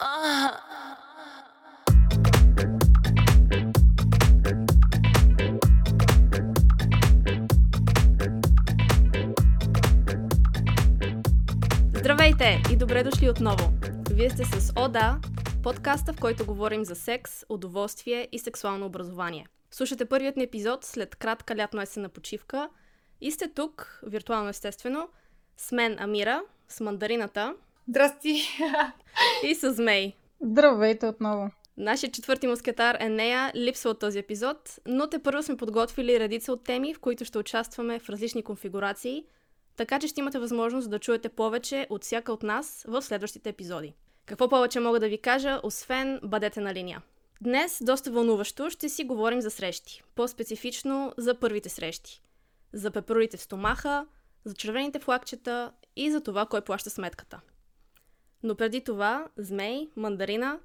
Здравейте и добре дошли отново! Вие сте с ОДА, подкаста, в който говорим за секс, удоволствие и сексуално образование. Слушате първият ни епизод след кратка лятно-есенна почивка и сте тук, виртуално естествено, с мен Амира, с мандарината Здрасти! и с Мей. Здравейте отново! Нашия четвърти мускетар Енея липсва от този епизод, но те първо сме подготвили редица от теми, в които ще участваме в различни конфигурации, така че ще имате възможност да чуете повече от всяка от нас в следващите епизоди. Какво повече мога да ви кажа, освен бъдете на линия. Днес, доста вълнуващо, ще си говорим за срещи. По-специфично за първите срещи. За пеперурите в стомаха, за червените флагчета и за това кой плаща сметката. Но преди това, Змей, Мандарина,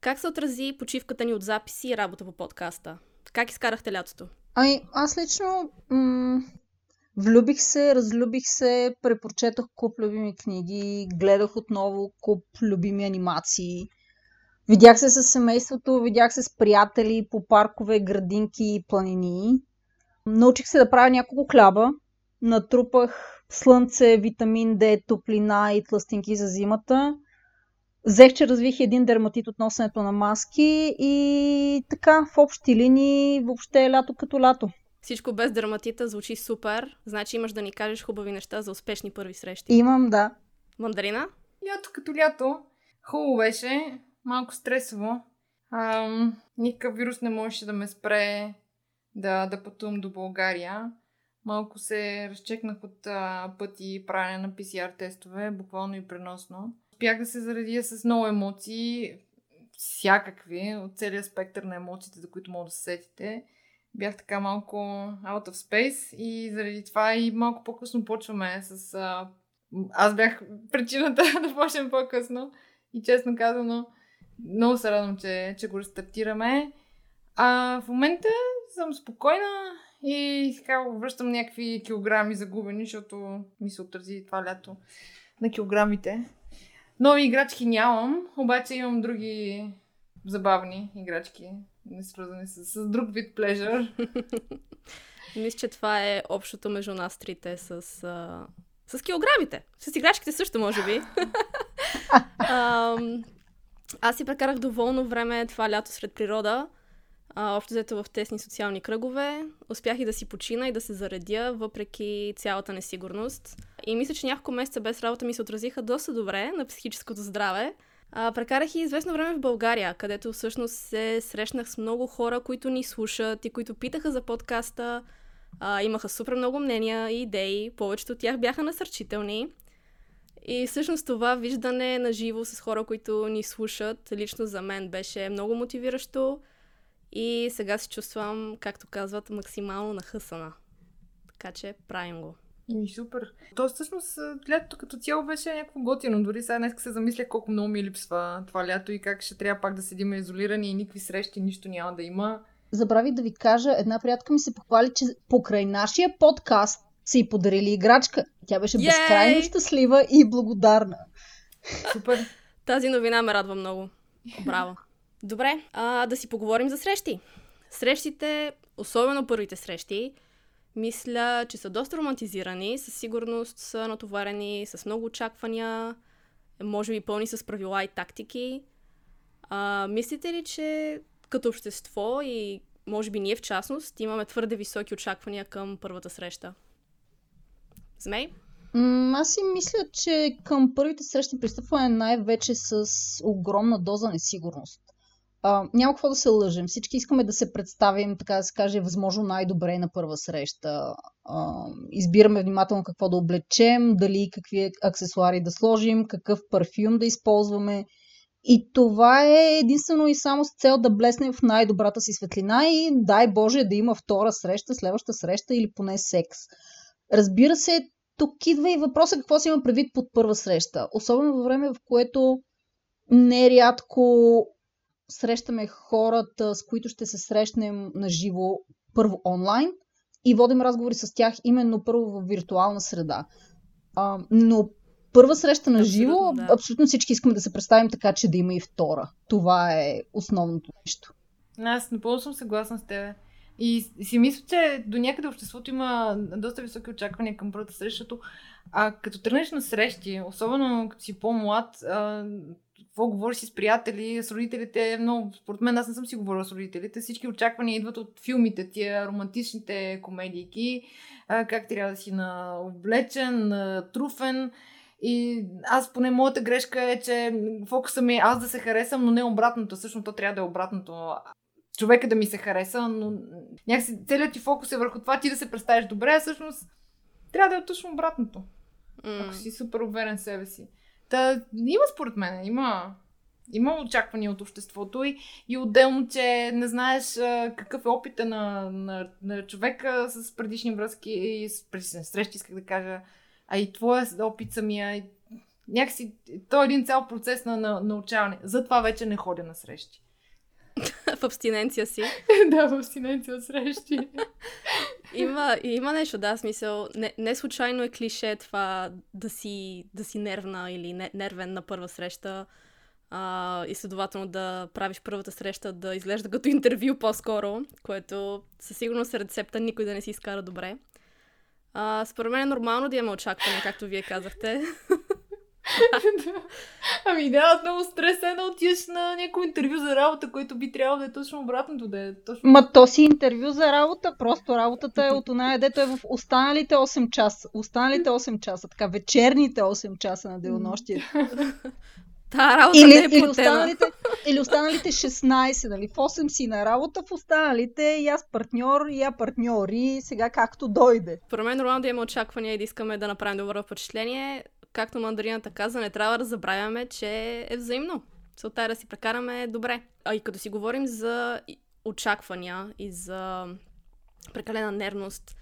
как се отрази почивката ни от записи и работа по подкаста? Как изкарахте лятото? Ами, аз лично м- влюбих се, разлюбих се, препрочетох куп любими книги, гледах отново куп любими анимации. Видях се с семейството, видях се с приятели по паркове, градинки и планини. Научих се да правя няколко хляба. Натрупах слънце, витамин D, топлина и тлъстинки за зимата. Взех, че развих един дерматит от носенето на маски и така, в общи линии, въобще е лято като лято. Всичко без дерматита звучи супер, значи имаш да ни кажеш хубави неща за успешни първи срещи. Имам, да. Мандарина? Лято като лято. Хубаво беше. Малко стресово. Ам, никакъв вирус не можеше да ме спре да, да пътувам до България. Малко се разчекнах от а, пъти правене на PCR тестове, буквално и преносно. Успях да се заредия с много емоции, всякакви, от целия спектър на емоциите, за които мога да се сетите. Бях така малко out of space и заради това и малко по-късно почваме с... А... Аз бях причината да почнем по-късно и честно казано много се радвам, че, че го рестартираме. А в момента съм спокойна и така връщам някакви килограми загубени, защото ми се отрази това лято на килограмите. Нови играчки нямам, обаче имам други забавни играчки, не свързани с, с друг вид плежър. Мисля, че това е общото между нас трите с, а... с килограмите. С играчките също, може би. Ам, аз си прекарах доволно време това лято сред природа. А, общо взето в тесни социални кръгове. Успях и да си почина и да се заредя, въпреки цялата несигурност. И мисля, че няколко месеца без работа ми се отразиха доста добре на психическото здраве. А, прекарах и известно време в България, където всъщност се срещнах с много хора, които ни слушат и които питаха за подкаста. А, имаха супер много мнения и идеи, повечето от тях бяха насърчителни. И всъщност това виждане на живо с хора, които ни слушат, лично за мен беше много мотивиращо и сега се чувствам, както казват, максимално нахъсана. Така че правим го. И супер. То всъщност лятото като цяло беше някакво готино. Дори сега днес се замисля колко много ми липсва това лято и как ще трябва пак да седим изолирани и никакви срещи, нищо няма да има. Забравих да ви кажа, една приятелка ми се похвали, че покрай нашия подкаст са и подарили играчка. Тя беше Йей! безкрайно щастлива и благодарна. Супер. Тази новина ме радва много. Браво. Добре, а, да си поговорим за срещи. Срещите, особено първите срещи, мисля, че са доста романтизирани, със сигурност са натоварени с много очаквания, може би пълни с правила и тактики. А, мислите ли, че като общество и може би ние в частност имаме твърде високи очаквания към първата среща? Змей? Аз си мисля, че към първите срещи пристъпване най-вече с огромна доза несигурност. А, няма какво да се лъжем. Всички искаме да се представим, така да се каже, възможно най-добре на първа среща. А, избираме внимателно какво да облечем, дали какви аксесуари да сложим, какъв парфюм да използваме. И това е единствено и само с цел да блеснем в най-добрата си светлина и дай Боже да има втора среща, следваща среща или поне секс. Разбира се, тук идва и въпроса какво си има предвид под първа среща. Особено във време, в което нерядко срещаме хората, с които ще се срещнем на живо първо онлайн и водим разговори с тях именно първо в виртуална среда. А, но първа среща на живо, Абсолютно, да. абсолютно всички искаме да се представим така, че да има и втора. Това е основното нещо. Аз напълно съм съгласна с теб. И си мисля, че до някъде обществото има доста високи очаквания към първата среща, защото а, като тръгнеш на срещи, особено като си по-млад, а, какво говориш си с приятели, с родителите, но според мен аз не съм си говорила с родителите. Всички очаквания идват от филмите, тия романтичните комедийки, а, как трябва да си на облечен, на труфен. И аз поне моята грешка е, че фокуса ми е аз да се харесам, но не обратното. Всъщност то трябва да е обратното. Човека да ми се хареса, но някакси целият ти фокус е върху това ти да се представиш добре, а всъщност трябва да е точно обратното. М. Ако си супер уверен в себе си. Та, има според мен, има, има очаквания от обществото и, и отделно, че не знаеш а, какъв е опита на, на, на човека с предишни връзки и с предишни срещи, исках да кажа, а и твоя опит самия. и Някакси, то е един цял процес на, на научаване. Затова вече не ходя на срещи. в абстиненция си. да, в абстиненция от срещи. Има, има нещо, да, смисъл. Не, не случайно е клише това да си, да си нервна или не, нервен на първа среща. А, и следователно да правиш първата среща да изглежда като интервю по-скоро, което със сигурност е рецепта никой да не си изкара добре. А, според мен е нормално да имаме очакване, както вие казахте. Ами да, много стрес е да отидеш на някое интервю за работа, което би трябвало да е точно обратното, да е точно... Ма то си интервю за работа, просто работата е от оная, дето е в останалите 8 часа. Останалите 8 часа, така вечерните 8 часа на денонощие. Та работа Или, не е или, останалите, или останалите 16, нали? В 8 си на работа, в останалите и аз партньор, и я партньори, сега както дойде. Според мен е нормално да имаме очаквания и да искаме да направим добро впечатление. Както мандарината каза, не трябва да забравяме, че е взаимно. Целта е да си прекараме добре. А и като си говорим за очаквания и за прекалена нервност,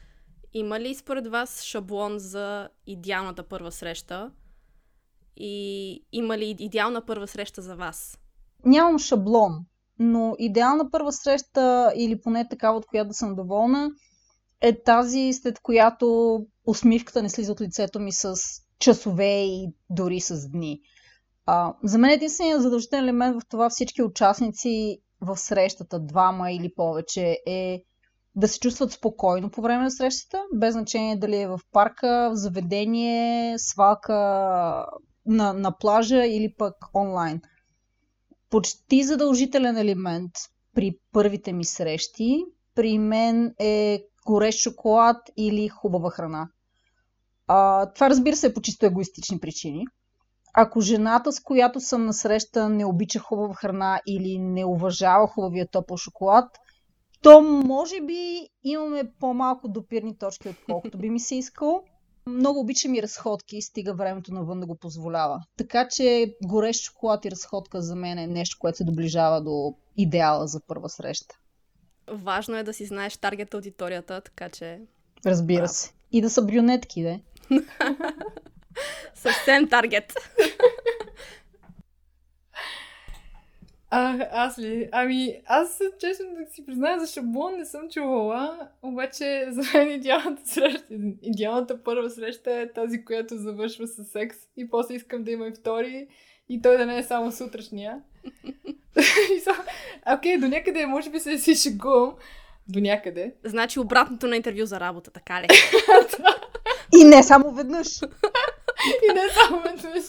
има ли според вас шаблон за идеалната първа среща? И има ли идеална първа среща за вас? Нямам шаблон, но идеална първа среща, или поне такава, от която съм доволна, е тази, след която усмивката не слиза от лицето ми с часове и дори с дни. А, за мен единственият задължителен елемент в това всички участници в срещата, двама или повече, е да се чувстват спокойно по време на срещата, без значение дали е в парка, в заведение, свалка на, на плажа или пък онлайн. Почти задължителен елемент при първите ми срещи при мен е горещ шоколад или хубава храна. А, това разбира се е по чисто егоистични причини. Ако жената, с която съм на среща, не обича хубава храна или не уважава хубавия топъл шоколад, то може би имаме по-малко допирни точки, отколкото би ми се искало. Много обичам и разходки, стига времето навън да го позволява. Така че горещ шоколад и разходка за мен е нещо, което се доближава до идеала за първа среща. Важно е да си знаеш таргет аудиторията, така че Разбира Браво. се. И да са брюнетки, де. съвсем таргет. А, аз ли? Ами, аз честно да си призная за шаблон не съм чувала, обаче за мен идеалната среща, идеалната първа среща е тази, която завършва с секс и после искам да има и втори и той да не е само сутрешния. Окей, до някъде може би се си шегувам. До някъде. Значи обратното на интервю за работа, така ли? И не само веднъж. И не само веднъж.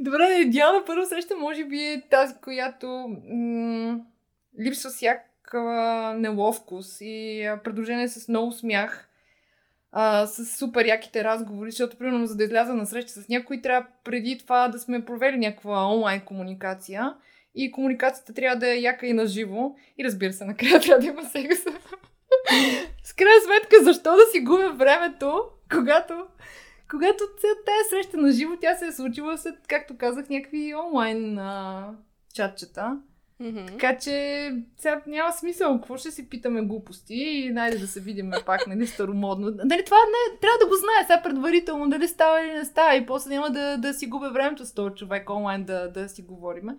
Добре, идеална първа среща може би е тази, която м- липсва всякаква неловкост и предложение с много смях, а, с супер яките разговори, защото, примерно, за да изляза на среща с някой, трябва преди това да сме провели някаква онлайн комуникация и комуникацията трябва да е яка и наживо и разбира се, накрая трябва да има секс. Крайна сметка, защо да си губя времето, когато когато тая среща на живо, тя се е случила след, както казах, някакви онлайн а, чатчета. Мгм. Така че сега няма смисъл. Какво ще си питаме глупости и найде да се видим пак, нали, старомодно. Нали, това не, трябва да го знае сега предварително, дали става или не става. И после няма да, да си губя времето с този човек онлайн да, да си говориме.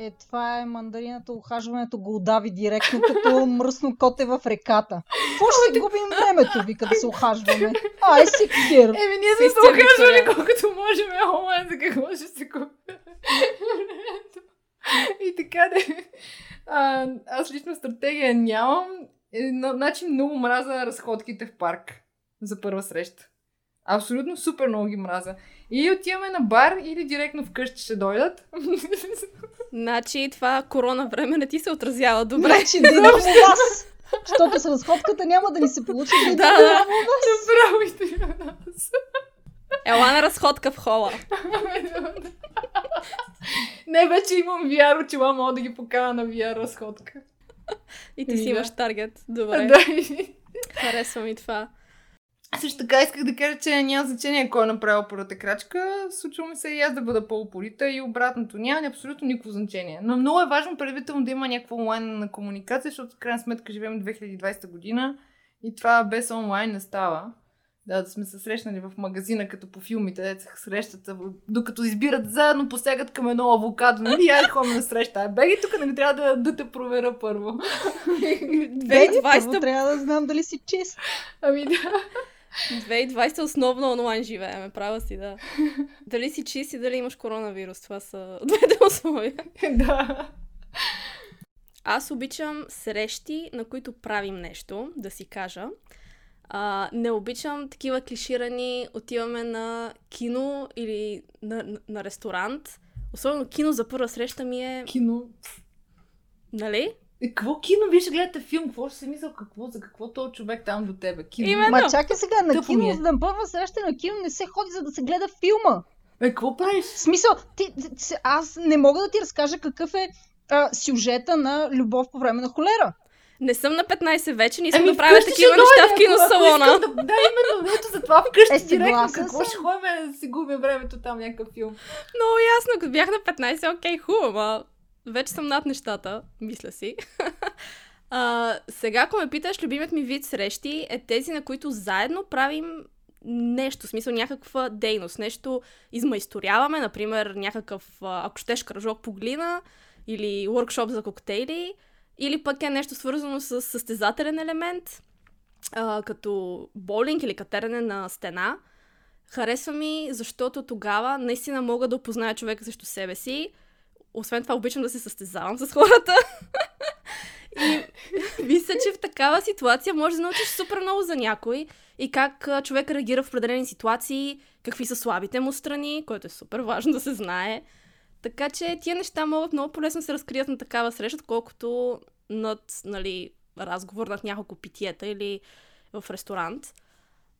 Е, това е мандарината, ухажването го удави директно, като мръсно коте в реката. Какво ще си губим времето, вика да се ухажваме? Ай, си кир. Еми, ние сме се ухажвали колкото можем, а онлайн за какво ще се купи. И така да. А, аз лично стратегия нямам. Е, на- Значи много мраза разходките в парк за първа среща. Абсолютно супер много ги мраза. И отиваме на бар или директно вкъщи ще дойдат. Значи това корона време не ти се отразява добре. Значи да идем у вас. Защото с разходката няма да ни се получи да идем Да, у да. вас. Браво и нас. Ела на разходка в хола. Не, вече имам VR очила, мога да ги покана на VR разходка. И ти си да. имаш таргет. Добре. Да. Харесва ми това. Също така исках да кажа, че няма значение кой е направил първата крачка. Случва ми се и аз да бъда по-упорита и обратното. Няма абсолютно никакво значение. Но много е важно предварително да има някаква онлайн на комуникация, защото в крайна сметка живеем 2020 година и това без онлайн не става. Да, да сме се срещнали в магазина, като по филмите, де се срещат, докато избират заедно, посягат към едно авокадо. Нали, айде ходим на среща. А, Беги, тук нали трябва да, да те проверя първо 2020, трябва да знам дали си чист. Ами да. 2020 основно онлайн живееме. Права си, да. Дали си чист и дали имаш коронавирус. Това са двете условия. да. Аз обичам срещи, на които правим нещо, да си кажа. А, не обичам такива клиширани, отиваме на кино или на, на, на ресторант. Особено кино за първа среща ми е, Кино. нали? Е, какво кино? Вие ще гледате филм. Какво ще си мисля? Какво? За какво този човек там до тебе? Кино. Именно. Ма чакай сега, на Тъпо кино, е. за да първа среща на кино не се ходи, за да се гледа филма. Е, какво правиш? В смисъл, ти, аз не мога да ти разкажа какъв е а, сюжета на Любов по време на холера. Не съм на 15 вече, не искам Ами, да правя такива неща дойде, в киносалона. Да, да, именно, ето за това вкъщи Е, директно. съгласен Какво ще ходим да си губим времето там някакъв филм? Много ясно, като бях на 15, окей, хубаво, вече съм над нещата, мисля си. а, сега, ако ме питаш, любимият ми вид срещи е тези, на които заедно правим нещо, в смисъл някаква дейност, нещо измайсторяваме, например някакъв, ако щеш, кръжок по глина или workshop за коктейли, или пък е нещо свързано с състезателен елемент, а, като боулинг или катерене на стена. Харесва ми, защото тогава наистина мога да опозная човека срещу себе си. Освен това, обичам да се състезавам с хората. И мисля, че в такава ситуация може да научиш супер много за някой и как човек реагира в определени ситуации, какви са слабите му страни, което е супер важно да се знае. Така че тия неща могат много полезно се разкрият на такава среща, колкото над нали, разговор над няколко питиета или в ресторант.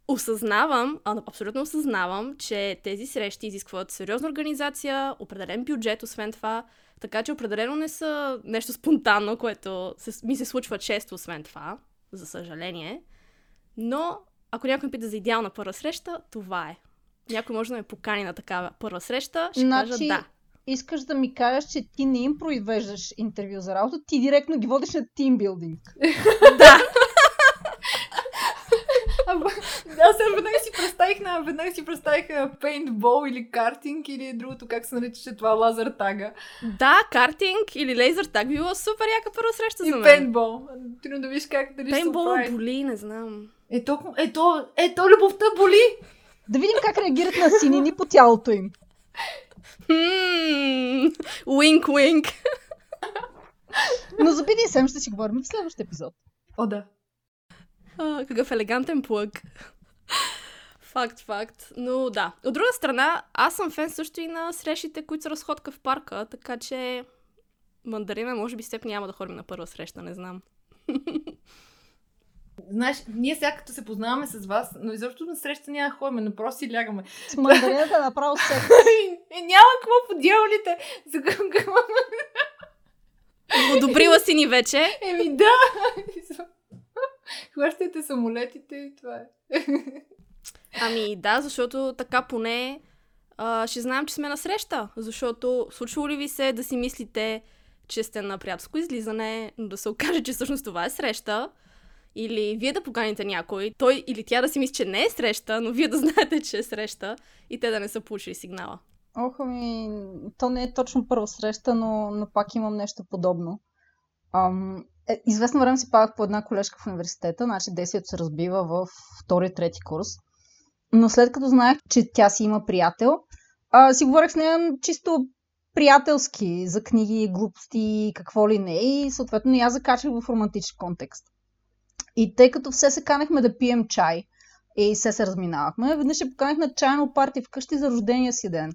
Осъзнавам, абсолютно осъзнавам, че тези срещи изискват сериозна организация, определен бюджет, освен това, така че определено не са нещо спонтанно, което се, ми се случва често, освен това, за съжаление. Но, ако някой ме пита за идеална първа среща, това е. Някой може да ме покани на такава първа среща, ще Значи, кажа да. Искаш да ми кажеш, че ти не им произвеждаш интервю за работа, ти директно ги водиш на тимбилдинг. Да, Аз сега веднага си представих на, веднага си представих пейнтбол или картинг или другото, как се наричаше това, лазер тага. да, картинг или лейзър так било супер яка първа среща И за мен. пейнтбол. Трудно да видиш как дали Пейнтбол боли, не знам. Ето, ето, ето любовта боли. Да видим как реагират на синини по тялото им. Уинк, уинк. Но за BDSM ще си говорим в следващия епизод. О, да. А, какъв елегантен плък. факт, факт. Но да. От друга страна, аз съм фен също и на срещите, които са разходка в парка, така че мандарина, може би с теб няма да ходим на първа среща, не знам. Знаеш, ние сега като се познаваме с вас, но изобщо на среща няма да ходим, но просто си лягаме. С мандарината направо секс. И няма какво по дяволите. За какво? Одобрила си ни вече. Еми да. Хващайте самолетите и това е. Ами да, защото така поне а, ще знаем, че сме на среща. Защото случвало ли ви се да си мислите, че сте на приятелско излизане, но да се окаже, че всъщност това е среща, или вие да поканите някой, той или тя да си мисли, че не е среща, но вие да знаете, че е среща и те да не са получили сигнала. Ох, ами, то не е точно първа среща, но, но пак имам нещо подобно. Ам, е, известно време си павах по една колежка в университета, значи действието се разбива в втори трети курс. Но след като знаех, че тя си има приятел, а, си говорех с нея чисто приятелски за книги, глупости и какво ли не. И съответно я закачах в романтичен контекст. И тъй като все се канехме да пием чай и все се разминавахме, веднъж ще поканих на чайно парти вкъщи за рождения си ден.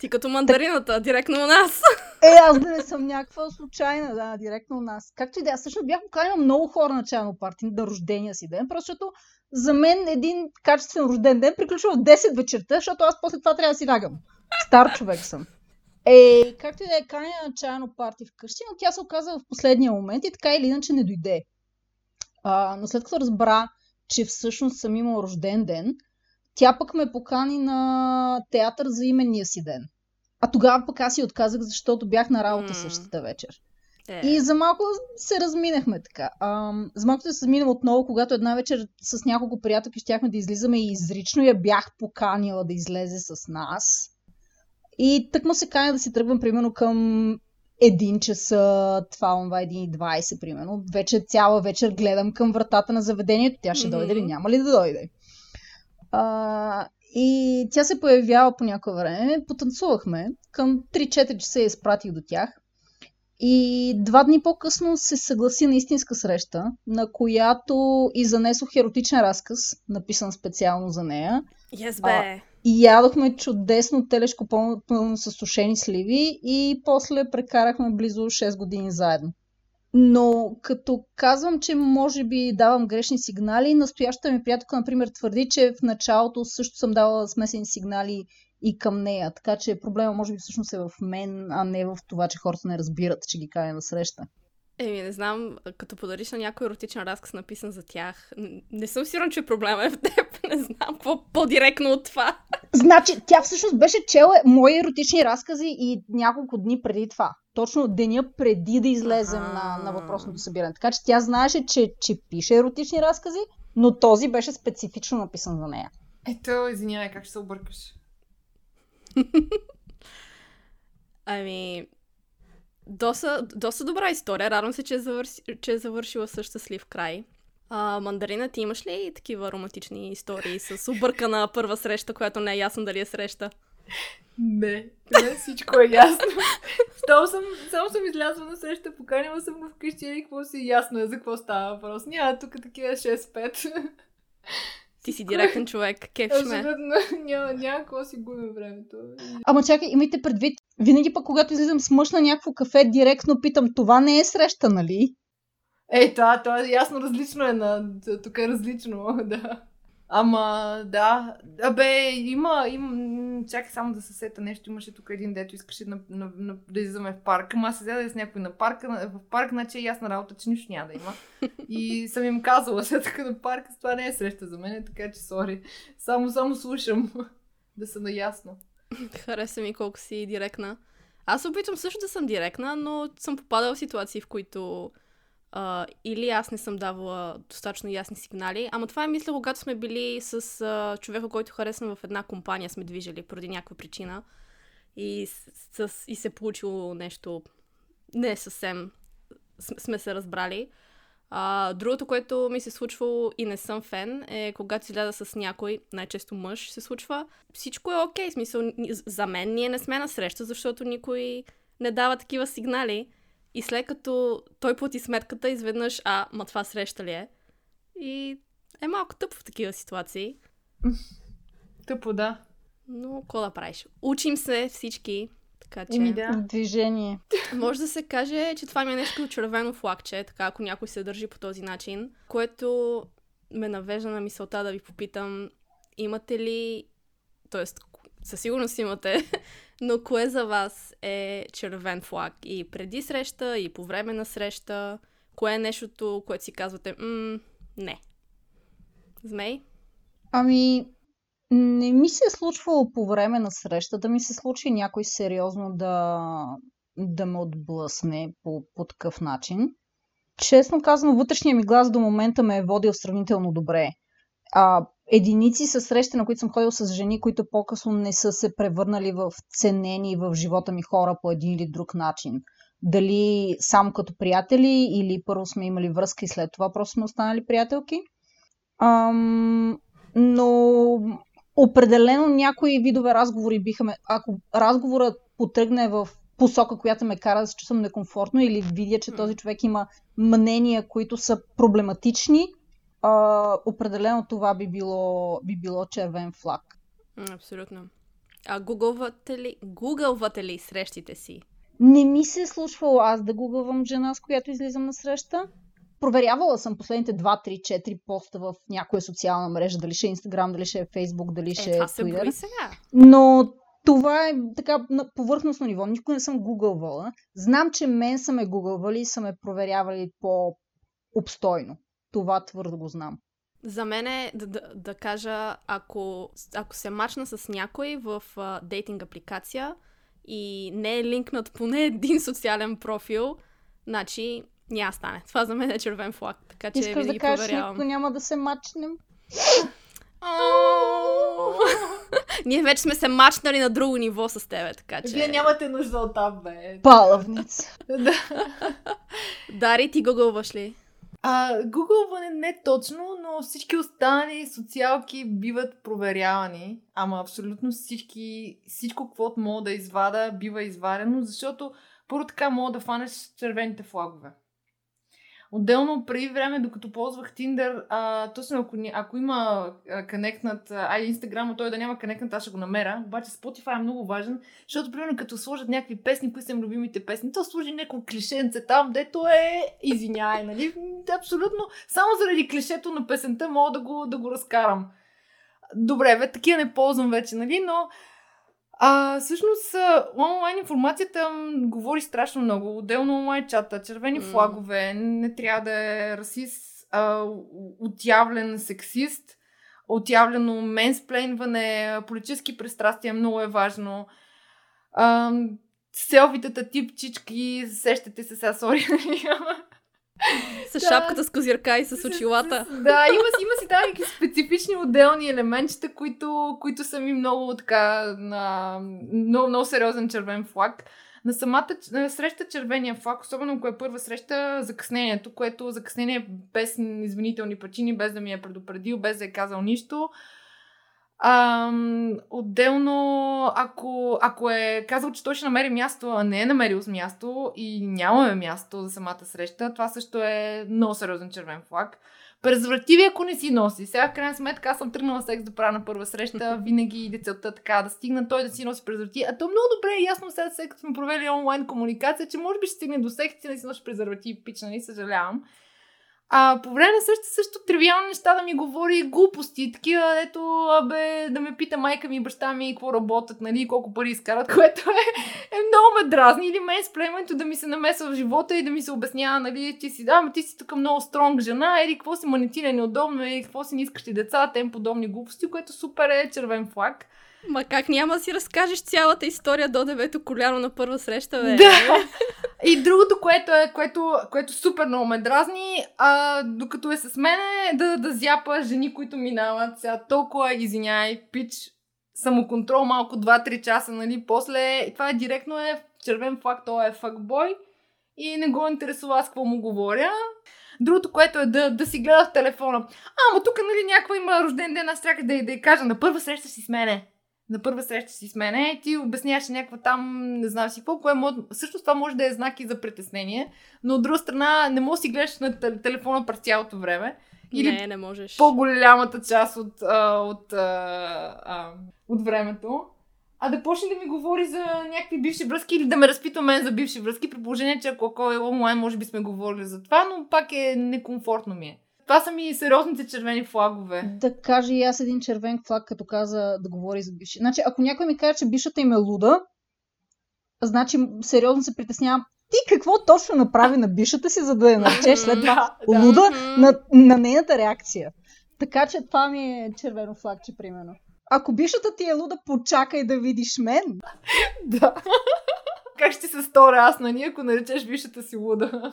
Ти като мандарината, директно у нас. Е, аз да не съм някаква случайна, да, директно у нас. Както и да, аз всъщност бях поканила много хора на чайно парти на рождения си ден, просто защото за мен един качествен рожден ден приключва в 10 вечерта, защото аз после това трябва да си лягам. Стар човек съм. Е, както и да е каня на чайно парти вкъщи, но тя се оказа в последния момент и така или иначе не дойде. А, но след като разбра, че всъщност съм имал рожден ден, тя пък ме покани на театър за именния си ден. А тогава пък аз си отказах, защото бях на работа mm. същата вечер. Yeah. Е. И за малко се разминахме така. А, за малко се разминем отново, когато една вечер с няколко приятелки щяхме да излизаме и изрично я бях поканила да излезе с нас. И тък му се каня да си тръгвам примерно към един часа, това онва 1.20 примерно. Вече цяла вечер гледам към вратата на заведението. Тя ще mm-hmm. дойде ли? Няма ли да дойде? А, и тя се появява по някое време. Потанцувахме. Към 3-4 часа я изпратих до тях. И два дни по-късно се съгласи на истинска среща, на която и занесох еротичен разказ, написан специално за нея. Yes, бе. А, и ядохме чудесно телешко пълно, пълно с сушени сливи и после прекарахме близо 6 години заедно. Но като казвам, че може би давам грешни сигнали, настоящата ми приятелка, например, твърди, че в началото също съм давала смесени сигнали и към нея. Така че проблема може би всъщност е в мен, а не в това, че хората не разбират, че ги кая на среща. Еми, не знам, като подариш на някой еротичен разказ, написан за тях, не съм сигурен, че проблема е в теб. Не знам какво по-директно от това. Значи, тя всъщност беше чела мои еротични разкази и няколко дни преди това. Точно деня преди да излезем на, на въпросното събиране. Така че тя знаеше, че, че пише еротични разкази, но този беше специфично написан за нея. Ето, извинявай, как ще се объркаш. ами, доста, доста добра история. Радвам се, че е, завърши, че е завършила също щастлив край. А, мандарина, ти имаш ли такива романтични истории с объркана първа среща, която не е ясно дали е среща? Не, не всичко е ясно. само, съм, само съм излязла на среща, поканила съм го вкъщи и какво си ясно е за какво става въпрос. Няма тук такива 6-5. Ти си директен човек, кефш ме. Няма, няма какво си губим времето. Ама чакай, имайте предвид, винаги пък когато излизам с мъж на някакво кафе, директно питам, това не е среща, нали? Ей, това, това е ясно различно е на... Тук е различно, да. Ама, да. Абе, има, има... Чакай само да се сета нещо. Имаше тук един, дето искаше на, на, на, да излизаме в парка. Ама аз се да с някой на парка. В парк, значи е ясна работа, че нищо няма да има. И съм им казала, след така на парка, това не е среща за мен, така че, сори. Само, само слушам. да са наясно. Хареса ми колко си директна. Аз опитвам също да съм директна, но съм попадала в ситуации, в които Uh, или аз не съм давала достатъчно ясни сигнали. Ама това е мисля, когато сме били с uh, човека, който харесвам в една компания, сме движили поради някаква причина и, с, с, и се получило нещо не съвсем сме се разбрали. А, другото, което ми се случвало и не съм фен, е когато изляза с някой, най-често мъж се случва, всичко е окей. Okay. Смисъл, за мен ние не сме на среща, защото никой не дава такива сигнали. И след като той плати сметката, изведнъж, а, ма това среща ли е? И е малко тъпо в такива ситуации. Тъпо, да. Но какво да правиш? Учим се всички, така че... Ми, да. Движение. Може да се каже, че това ми е нещо като червено флагче, така ако някой се държи по този начин, което ме навежда на мисълта да ви попитам, имате ли, т.е. със сигурност имате но кое за вас е червен флаг? И преди среща, и по време на среща? Кое е нещото, което си казвате, м- не? Змей? Ами, не ми се е случвало по време на среща да ми се случи някой сериозно да, да ме отблъсне по, по такъв начин. Честно казано, вътрешния ми глас до момента ме е водил сравнително добре. А единици са срещи, на които съм ходил с жени, които по-късно не са се превърнали в ценени в живота ми хора по един или друг начин. Дали само като приятели или първо сме имали връзка и след това просто сме останали приятелки. Ам, но определено някои видове разговори биха ме... Ако разговорът потръгне в посока, която ме кара да се чувствам некомфортно или видя, че този човек има мнения, които са проблематични, а, определено това би било, би било червен флаг. Абсолютно. А гугълвате ли, гугълвате ли срещите си? Не ми се е случвало аз да гугълвам жена, с която излизам на среща. Проверявала съм последните 2, 3, 4 поста в някоя социална мрежа, дали ще е Instagram, дали ще е Facebook, дали Е, ще е това се Twitter. брои сега. Но това е така на повърхностно ниво. Никога не съм гугълвала. Знам, че мен са ме гугълвали и са ме проверявали по-обстойно. Това твърдо го знам. За мен е да, да, да кажа, ако, ако се мачна с някой в а, дейтинг апликация и не е линкнат поне един социален профил, значи няма стане. Това за мен е червен флаг, така че Искаш да кажеш, проверявам. никога няма да се мачнем? Ние вече сме се мачнали на друго ниво с тебе, така че... Вие нямате нужда от там, бе. Палавница. Да. Дари, ти гугълваш ли? А, гугълване не точно, но всички останали социалки биват проверявани. Ама абсолютно всички, всичко, каквото мога да извада, бива извадено, защото първо така мога да фанеш червените флагове. Отделно преди време, докато ползвах Tinder, а, точно ако, ако има а, конектнат, а, Instagram, той да няма конектнат, аз ще го намеря. Обаче Spotify е много важен, защото примерно като сложат някакви песни, кои са им любимите песни, то служи някакво клишенце там, дето е извиняй, нали? Абсолютно, само заради клишето на песента мога да го, да го разкарам. Добре, бе, такива не ползвам вече, нали? Но а, всъщност, онлайн информацията говори страшно много. Отделно онлайн чата, червени М. флагове, не трябва да е расист, а, отявлен сексист, отявлено менсплейнване, политически пристрастия много е важно. А, селфитата тип чички, сещате се сега, сори. С Да. шапката с козирка и с очилата. Да, има, има си някакви специфични отделни елементчета, които, които са ми много така на много, много сериозен червен флаг. На самата на среща червения флаг, особено ако е първа среща, закъснението, което закъснение без извинителни причини, без да ми е предупредил, без да е казал нищо. Ам, отделно, ако, ако е казал, че той ще намери място, а не е намерил с място и нямаме място за самата среща, това също е много сериозен червен флаг. Презервативи, ако не си носи. Сега, в крайна сметка, аз съм тръгнала секс да правя на първа среща, винаги иде целта така да стигна той да си носи презервативи. А то много добре е ясно сега, след като сме провели онлайн комуникация, че може би ще стигне до секс и да си носи презервативи, пич, нали, съжалявам. А по време на среща също тривиални неща да ми говори глупости, такива, ето, абе, да ме пита майка ми и баща ми какво работят, нали, и колко пари изкарат, което е, е много ме дразни. Или мен сплемето да ми се намесва в живота и да ми се обяснява, нали, ти си, да, ама ти си тук много стронг жена, или какво си манитина неудобно, или какво си не искаш ти деца, тем подобни глупости, което супер е червен флаг. Ма как няма да си разкажеш цялата история до девето коляно на първа среща, бе? Да. И другото, което е, което, което супер много ме дразни, а, докато е с мен, е да, да зяпа жени, които минават. Сега толкова, извиняй, пич, самоконтрол малко 2-3 часа, нали, после, това е директно е червен флаг, той е факбой и не го интересува аз какво му говоря. Другото, което е да, да си гледа в телефона. А, ама тук, нали, някаква има рожден ден, аз трябва да, да й кажа, на първа среща си с мене на първа среща си с мене и ти обясняваш някаква там, не знам си какво, кое може... Също това може да е знак и за притеснение, но от друга страна не можеш да си гледаш на тел- телефона през цялото време. Или Не, не можеш. по-голямата част от, а, от, а, а, от времето. А да почне да ми говори за някакви бивши връзки или да ме разпитва мен за бивши връзки, при положение, че ако е онлайн, може би сме говорили за това, но пак е некомфортно ми е. Това са ми сериозните червени флагове. Да кажа и аз един червен флаг, като каза да говори за бивши. Значи, ако някой ми каже, че бившата им е луда, значи сериозно се притеснявам. Ти какво точно направи на бившата си, за да я наречеш след това да, да. луда на, на нейната реакция? Така че това ми е червено флагче, примерно. Ако бившата ти е луда, почакай да видиш мен. Да. как ще се сторя аз на ние, ако наречеш бившата си луда?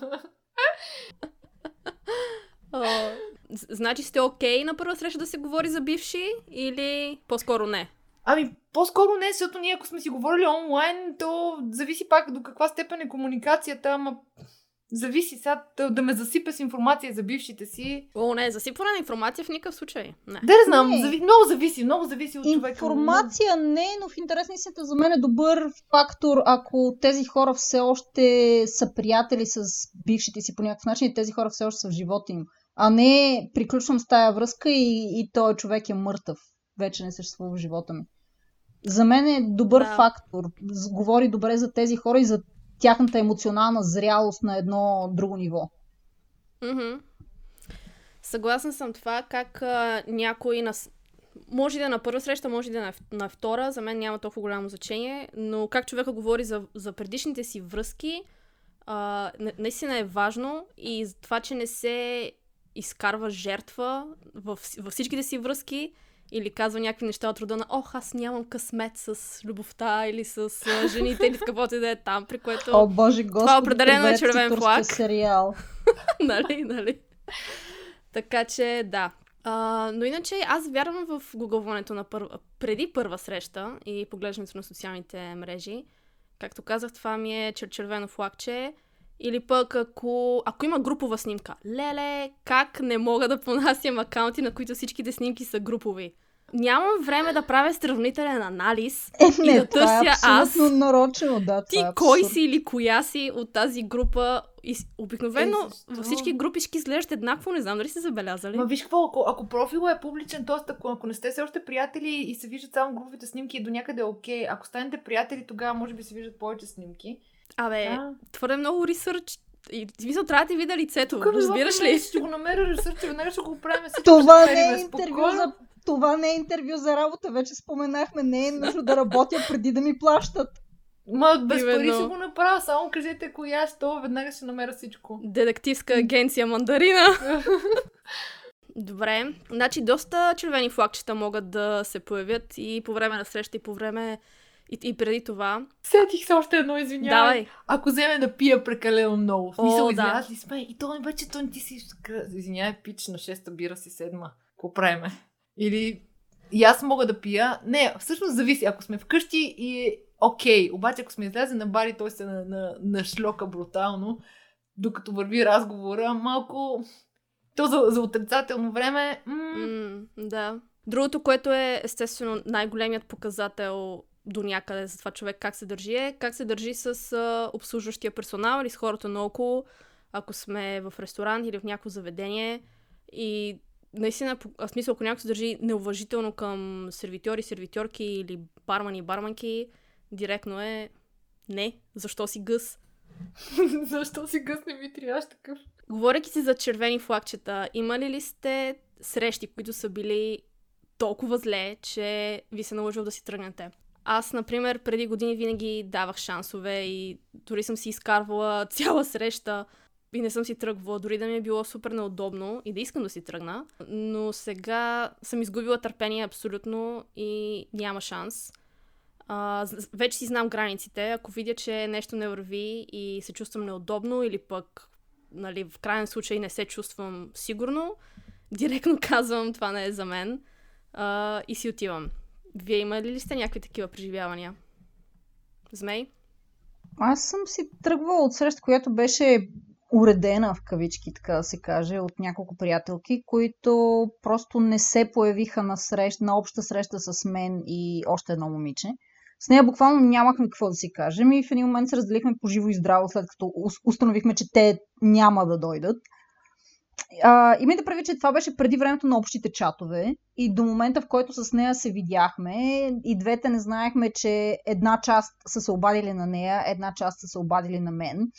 Значи сте окей okay на първа среща да се говори за бивши или по-скоро не? Ами, по-скоро не, защото ние ако сме си говорили онлайн, то зависи пак до каква степен е комуникацията, ама зависи сега да, да ме засипе с информация за бившите си. О, не, засипване на информация в никакъв случай. Не. Да, не знам, зави, много зависи, много зависи от човека. Информация не, но в интерес на за мен е добър фактор, ако тези хора все още са приятели с бившите си по някакъв начин и тези хора все още са в живота им. А не приключвам с тая връзка и, и този човек е мъртъв. Вече не съществува в живота ми. За мен е добър да. фактор. Говори добре за тези хора и за тяхната емоционална зрялост на едно друго ниво. Mm-hmm. Съгласна съм това, как а, някой на... Може да е на първа среща, може да е на, на втора, за мен няма толкова голямо значение, но как човека говори за, за предишните си връзки, а, наистина е важно и това, че не се изкарва жертва във, във всичките си връзки, или казва някакви неща от рода на ох, аз нямам късмет с любовта или с жените или с каквото и да е там, при което О, боже, господи, това определено е червен флаг. сериал. нали, нали. Така че, да. А, но иначе аз вярвам в гугълването на първа, преди първа среща и поглеждането на социалните мрежи. Както казах, това ми е чер- червено флагче. Или пък ако, ако има групова снимка. Леле, как не мога да понасям акаунти, на които всичките снимки са групови? Нямам време да правя сравнителен анализ е, не, и да търся е аз. нарочено, да. Ти е кой си или коя си от тази група. И обикновено е, във всички групички изглеждат еднакво, не знам дали сте забелязали. Ма виж какво, ако, ако профилът е публичен, т.е. Ако, ако не сте все още приятели и се виждат само груповите снимки, до някъде е окей. Ако станете приятели, тогава може би се виждат повече снимки. Абе, да. твърде много ресърч. И смисъл, трябва да ти видя лицето. Тук, разбираш ли? Ще го намеря ресърч, веднага ще го правим. Това не е интервю за това не е интервю за работа, вече споменахме, не е нужно да работя преди да ми плащат. Ма без Именно. пари ще го направя, само кажете коя що, веднага ще намеря всичко. Детективска агенция Мандарина. Добре, значи доста червени флагчета могат да се появят и по време на среща, и по време и, и преди това. Сетих се още едно, извинявай. Давай. Ако вземе да пия прекалено много. В смисъл, да. ли сме? И то вече то не ти си... Извинявай, пич на шеста бира си седма. Какво правиме? Или и аз мога да пия. Не, всъщност зависи. Ако сме вкъщи и окей. Okay. Обаче ако сме излезе на бари, той се на, на, на шлока брутално, докато върви разговора, малко... То за, за отрицателно време... М- mm, да. Другото, което е естествено най-големият показател до някъде за това човек как се държи е как се държи с а, обслужващия персонал или с хората наоколо, ако сме в ресторант или в някакво заведение. И наистина, в смисъл, ако някой се държи неуважително към сервитьори, сервитьорки или бармани и барманки, директно е не, защо си гъс? защо си гъс не ми трябваш такъв? Говоряки си за червени флагчета, имали ли сте срещи, които са били толкова зле, че ви се наложил да си тръгнете? Аз, например, преди години винаги давах шансове и дори съм си изкарвала цяла среща и не съм си тръгвала, дори да ми е било супер неудобно и да искам да си тръгна. Но сега съм изгубила търпение абсолютно и няма шанс. А, вече си знам границите. Ако видя, че нещо не върви и се чувствам неудобно или пък нали, в крайен случай не се чувствам сигурно, директно казвам това не е за мен а, и си отивам. Вие имали ли сте някакви такива преживявания? Змей? Аз съм си тръгвала от среща, която беше уредена в кавички, така да се каже, от няколко приятелки, които просто не се появиха на, среща, на обща среща с мен и още едно момиче. С нея буквално нямахме какво да си кажем и в един момент се разделихме по живо и здраво, след като установихме, че те няма да дойдат. А, имайте прави, че това беше преди времето на общите чатове и до момента, в който с нея се видяхме и двете не знаехме, че една част са се обадили на нея, една част са се обадили на мен.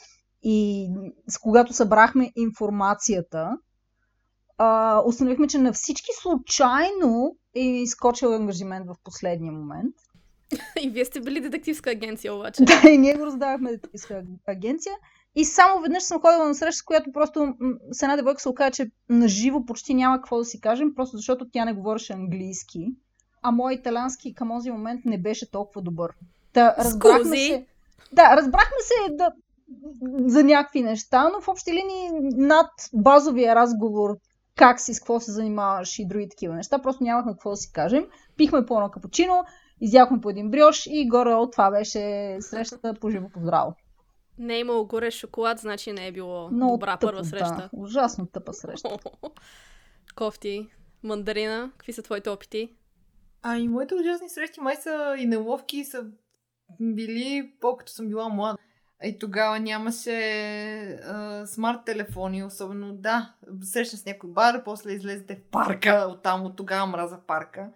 И с когато събрахме информацията, а, установихме, че на всички случайно е изкочил ангажимент в последния момент. И вие сте били детективска агенция, обаче. Да, и ние го раздавахме детективска агенция. И само веднъж съм ходила на среща, с която просто с една девойка се оказа, че на живо почти няма какво да си кажем, просто защото тя не говореше английски. А мой италянски към този момент не беше толкова добър. Та, разбрахме се. Да, разбрахме се да, за някакви неща, но в общи линии над базовия разговор как си, с какво се занимаваш и други такива неща. Просто нямахме какво да си кажем. Пихме по едно капучино, изяхме по един брioш и горе от това беше срещата по живо по здраво. Не е имало горе шоколад, значи не е било Много добра тъпо, първа среща. Да, ужасно тъпа среща. Кофти. Мандарина, какви са твоите опити? А и моите ужасни срещи май са и неловки и са били по-като съм била млада. И тогава нямаше а, смарт телефони, особено да, срещна с някой бар, после излезете в парка, оттам от тогава мраза парка.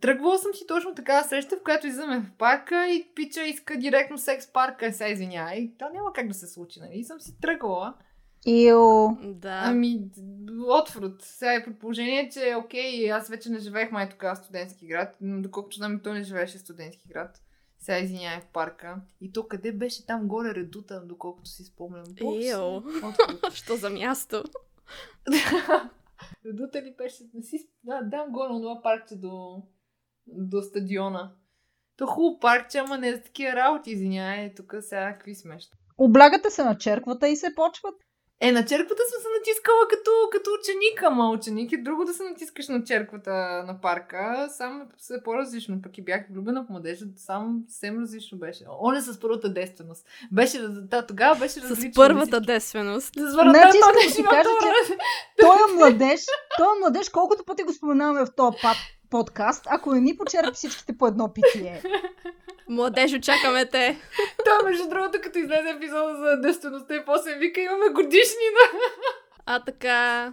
Тръгвала съм си точно така среща, в която излизаме в парка и пича иска директно секс парка, се извиняй. Това няма как да се случи, нали? И съм си тръгвала. Ио. Да. Ами, отврат. Сега е предположение, че окей, аз вече не живеех май тогава студентски град, но доколкото знам и той не живееше в студентски град. Сега извинявай в парка. И то къде беше там горе редута, доколкото си спомням. Ио. Що за място? редута ли беше? Не си... Да, дам горе на това паркче до, до стадиона. То хубаво паркче, ама не за такива работи, извинявай. Тук сега какви смешни. Облягате се на черквата и се почват. Е, на черквата съм се натискала като, като ученик, ама ученик е друго да се натискаш на черквата на парка. Сам се по-различно, пък и бях влюбена в младежа, сам съвсем различно беше. Он с първата действеност. Беше, да, тогава беше различно. С първата действеност. С първата Значи искам да ти кажа, че той е младеж, той е младеж, колкото пъти го споменаваме в този пад, подкаст, ако не ни почерпи всичките по едно питие. Младежо, чакаме те. Той, между другото, като излезе епизода за действеността и после вика, имаме годишнина. А така...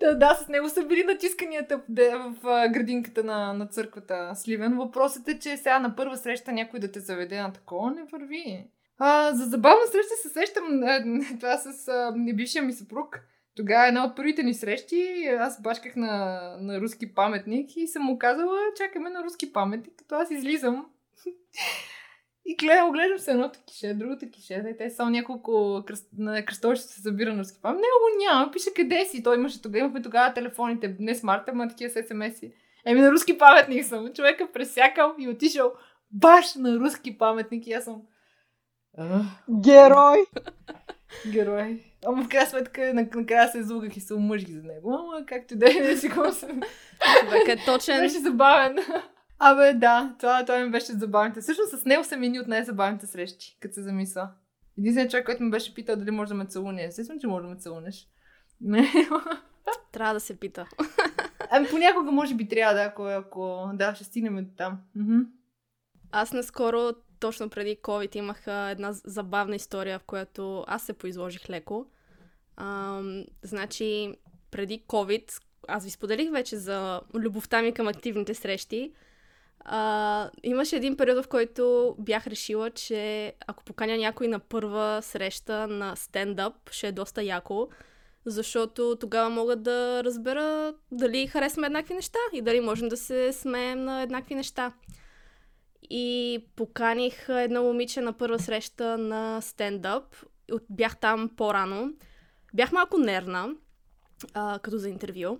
Да, да, с него са били натисканията в, градинката на, на църквата Сливен. Въпросът е, че сега на първа среща някой да те заведе на такова не върви. А, за забавна среща се сещам а, това с а, бившия ми съпруг. Тогава една от първите ни срещи, аз бачках на, на руски паметник и съм му казала, чакаме на руски паметник, като аз излизам. И гледам, оглеждам се едното кише, другото кише, да, те само няколко кръст, на кръстовище се събира на руски памет. Не, го няма, пише къде си. Той имаше тогава, имахме тогава телефоните, не смарта, ама такива с смс-и. Еми на руски паметник съм. Човека пресякал и отишъл баш на руски паметник и аз съм... Герой! герой. Ама в крайна сметка на- накрая се излугах и се омъжих за него. Ама както и да е, не си съм. Човек е точен. Беше забавен. Абе, да, това, това ми беше забавните. Всъщност с него са мини от най-забавните срещи, като се замисля. Единственият човек, който ме беше питал дали може да ме целуне. Естествено, че може да ме целунеш. Не. Трябва да се пита. Ами понякога може би трябва да, ако, ако да, ще стигнем до там. Аз наскоро, точно преди COVID, имах а, една забавна история, в която аз се поизложих леко. Ам, значи, преди COVID, аз ви споделих вече за любовта ми към активните срещи. А, имаше един период, в който бях решила, че ако поканя някой на първа среща на стендъп, ще е доста яко, защото тогава мога да разбера дали харесваме еднакви неща и дали можем да се смеем на еднакви неща. И поканих едно момиче на първа среща на стендъп. Бях там по-рано. Бях малко нервна, а, като за интервю.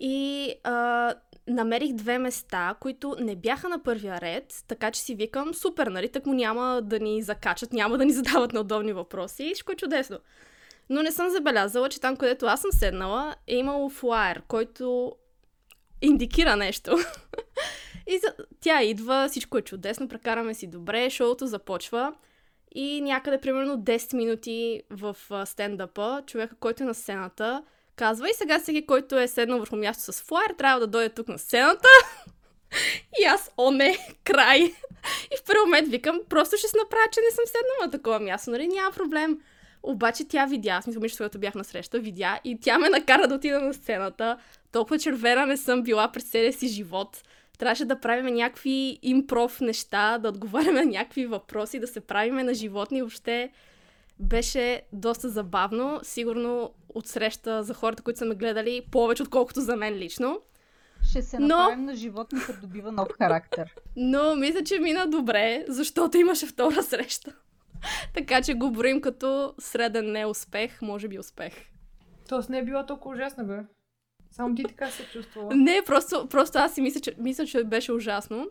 И а, намерих две места, които не бяха на първия ред, така че си викам, супер, нали, так му няма да ни закачат, няма да ни задават неудобни въпроси, всичко е чудесно. Но не съм забелязала, че там, където аз съм седнала, е имало флаер, който индикира нещо. И за... тя идва, всичко е чудесно, прекараме си добре, шоуто започва и някъде примерно 10 минути в стендъпа, човека, който е на сцената, казва и сега всеки, който е седнал върху място с флайер, трябва да дойде тук на сцената. И аз, о не, край. И в първи момент викам, просто ще се направя, че не съм седнала на такова място, нали, няма проблем. Обаче тя видя, аз мисля, че когато бях на среща, видя и тя ме накара да отида на сцената. Толкова червена не съм била през целия си живот. Трябваше да правим някакви импров неща, да отговаряме на някакви въпроси, да се правиме на животни. Въобще беше доста забавно. Сигурно от среща за хората, които са ме гледали, повече отколкото за мен лично. Ще се Но- направим на животни, като добива нов характер. Но мисля, че мина добре, защото имаше втора среща. така че го броим като среден неуспех, може би успех. Тоест не е била толкова ужасна, бе. Само ти така се чувствала. Не, просто, просто аз си мисля че, мисля, че беше ужасно.